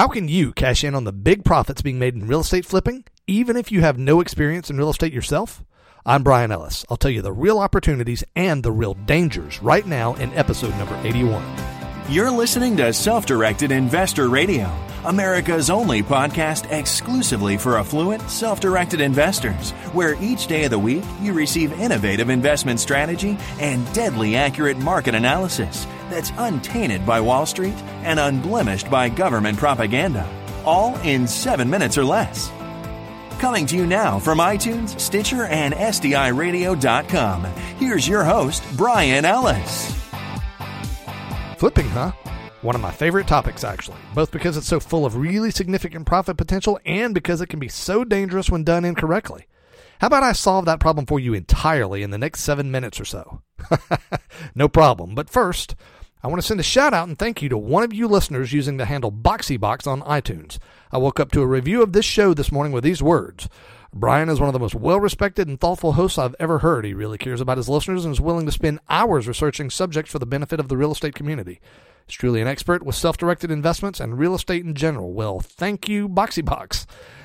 How can you cash in on the big profits being made in real estate flipping, even if you have no experience in real estate yourself? I'm Brian Ellis. I'll tell you the real opportunities and the real dangers right now in episode number 81. You're listening to Self Directed Investor Radio, America's only podcast exclusively for affluent, self directed investors, where each day of the week you receive innovative investment strategy and deadly accurate market analysis that's untainted by Wall Street and unblemished by government propaganda, all in seven minutes or less. Coming to you now from iTunes, Stitcher, and SDIRadio.com, here's your host, Brian Ellis. Flipping, huh? One of my favorite topics, actually, both because it's so full of really significant profit potential and because it can be so dangerous when done incorrectly. How about I solve that problem for you entirely in the next seven minutes or so? no problem. But first, I want to send a shout out and thank you to one of you listeners using the handle BoxyBox on iTunes. I woke up to a review of this show this morning with these words. Brian is one of the most well respected and thoughtful hosts I've ever heard. He really cares about his listeners and is willing to spend hours researching subjects for the benefit of the real estate community. He's truly an expert with self directed investments and real estate in general. Well, thank you, BoxyBox.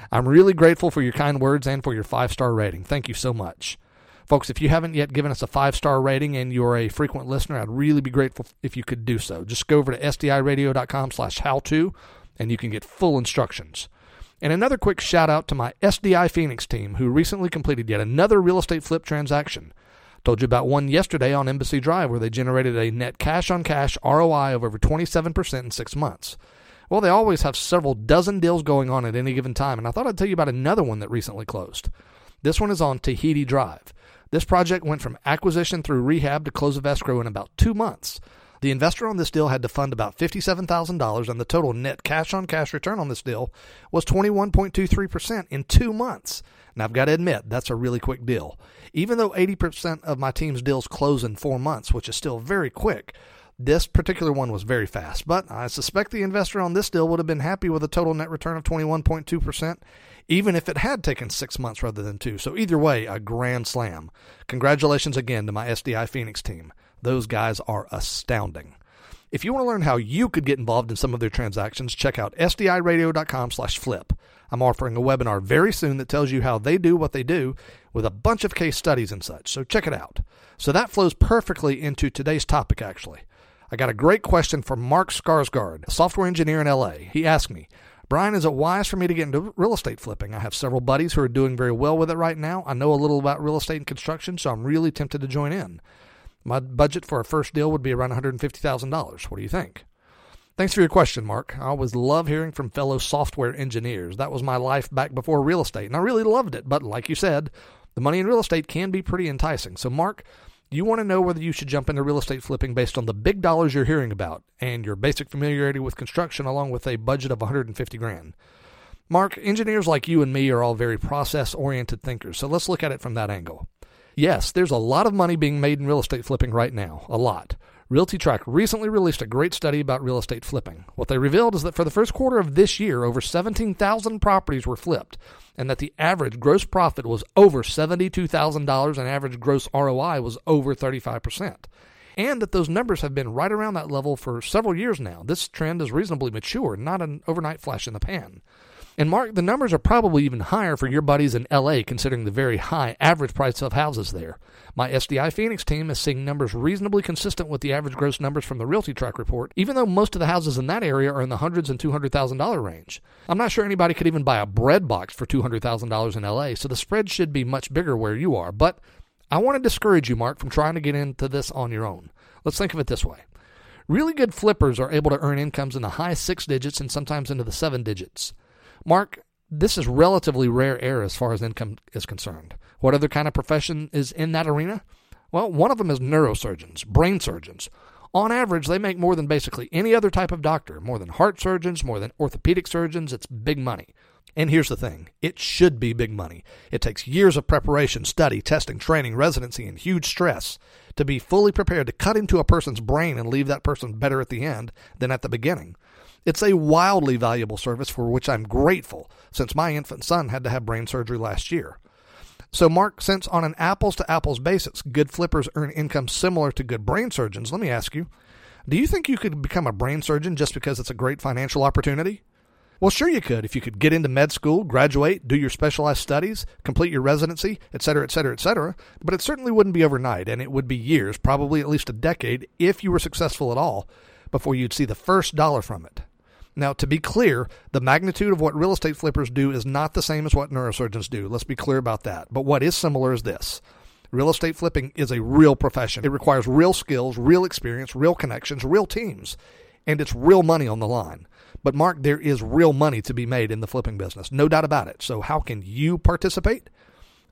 I'm really grateful for your kind words and for your five star rating. Thank you so much. Folks, if you haven't yet given us a five star rating and you're a frequent listener, I'd really be grateful if you could do so. Just go over to sdiradio.com slash how to and you can get full instructions. And another quick shout out to my SDI Phoenix team who recently completed yet another real estate flip transaction. Told you about one yesterday on Embassy Drive where they generated a net cash on cash ROI of over 27% in six months. Well, they always have several dozen deals going on at any given time, and I thought I'd tell you about another one that recently closed. This one is on Tahiti Drive. This project went from acquisition through rehab to close of escrow in about two months. The investor on this deal had to fund about $57,000, and the total net cash on cash return on this deal was 21.23% in two months. Now, I've got to admit, that's a really quick deal. Even though 80% of my team's deals close in four months, which is still very quick, this particular one was very fast. But I suspect the investor on this deal would have been happy with a total net return of 21.2% even if it had taken six months rather than two. So, either way, a grand slam. Congratulations again to my SDI Phoenix team. Those guys are astounding. If you want to learn how you could get involved in some of their transactions, check out sdiradio.com slash flip. I'm offering a webinar very soon that tells you how they do what they do with a bunch of case studies and such. So check it out. So that flows perfectly into today's topic, actually. I got a great question from Mark Skarsgård, a software engineer in LA. He asked me, Brian, is it wise for me to get into real estate flipping? I have several buddies who are doing very well with it right now. I know a little about real estate and construction, so I'm really tempted to join in. My budget for a first deal would be around $150,000. What do you think? Thanks for your question, Mark. I always love hearing from fellow software engineers. That was my life back before real estate, and I really loved it. But like you said, the money in real estate can be pretty enticing. So, Mark, you want to know whether you should jump into real estate flipping based on the big dollars you're hearing about and your basic familiarity with construction along with a budget of 150 grand. Mark, engineers like you and me are all very process oriented thinkers, so let's look at it from that angle. Yes, there's a lot of money being made in real estate flipping right now, a lot. RealtyTrac recently released a great study about real estate flipping. What they revealed is that for the first quarter of this year, over 17,000 properties were flipped, and that the average gross profit was over $72,000 and average gross ROI was over 35%. And that those numbers have been right around that level for several years now. This trend is reasonably mature, not an overnight flash in the pan. And Mark, the numbers are probably even higher for your buddies in LA considering the very high average price of houses there. My SDI Phoenix team is seeing numbers reasonably consistent with the average gross numbers from the RealtyTrac report, even though most of the houses in that area are in the hundreds and two hundred thousand dollar range. I'm not sure anybody could even buy a bread box for two hundred thousand dollars in LA, so the spread should be much bigger where you are. But I want to discourage you, Mark, from trying to get into this on your own. Let's think of it this way. Really good flippers are able to earn incomes in the high six digits and sometimes into the seven digits. Mark, this is relatively rare air as far as income is concerned. What other kind of profession is in that arena? Well, one of them is neurosurgeons, brain surgeons. On average, they make more than basically any other type of doctor, more than heart surgeons, more than orthopedic surgeons. It's big money. And here's the thing it should be big money. It takes years of preparation, study, testing, training, residency, and huge stress to be fully prepared to cut into a person's brain and leave that person better at the end than at the beginning. It's a wildly valuable service for which I'm grateful, since my infant son had to have brain surgery last year. So, Mark, since on an apples to apples basis, good flippers earn income similar to good brain surgeons, let me ask you do you think you could become a brain surgeon just because it's a great financial opportunity? Well, sure you could if you could get into med school, graduate, do your specialized studies, complete your residency, etc., etc., etc. But it certainly wouldn't be overnight, and it would be years, probably at least a decade, if you were successful at all, before you'd see the first dollar from it. Now, to be clear, the magnitude of what real estate flippers do is not the same as what neurosurgeons do. Let's be clear about that. But what is similar is this. Real estate flipping is a real profession. It requires real skills, real experience, real connections, real teams, and it's real money on the line. But Mark, there is real money to be made in the flipping business, no doubt about it. So how can you participate?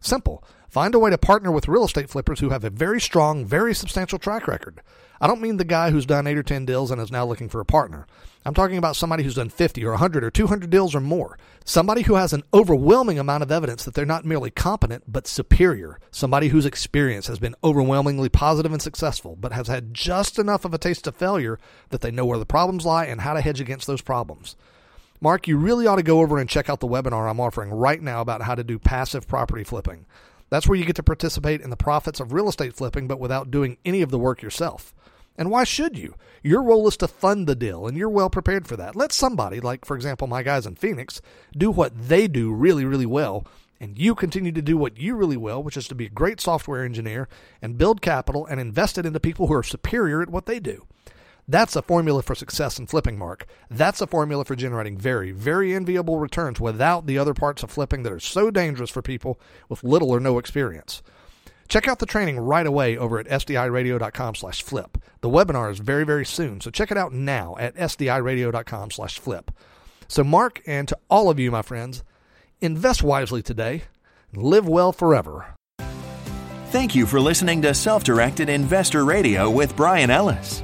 Simple. Find a way to partner with real estate flippers who have a very strong, very substantial track record. I don't mean the guy who's done 8 or 10 deals and is now looking for a partner. I'm talking about somebody who's done 50 or 100 or 200 deals or more. Somebody who has an overwhelming amount of evidence that they're not merely competent, but superior. Somebody whose experience has been overwhelmingly positive and successful, but has had just enough of a taste of failure that they know where the problems lie and how to hedge against those problems. Mark, you really ought to go over and check out the webinar I'm offering right now about how to do passive property flipping. That's where you get to participate in the profits of real estate flipping, but without doing any of the work yourself. And why should you? Your role is to fund the deal, and you're well prepared for that. Let somebody, like, for example, my guys in Phoenix, do what they do really, really well, and you continue to do what you really well, which is to be a great software engineer and build capital and invest it into people who are superior at what they do. That's a formula for success in flipping, Mark. That's a formula for generating very, very enviable returns without the other parts of flipping that are so dangerous for people with little or no experience. Check out the training right away over at sdiradio.com slash flip. The webinar is very, very soon, so check it out now at sdiradio.com slash flip. So, Mark, and to all of you, my friends, invest wisely today and live well forever. Thank you for listening to Self Directed Investor Radio with Brian Ellis.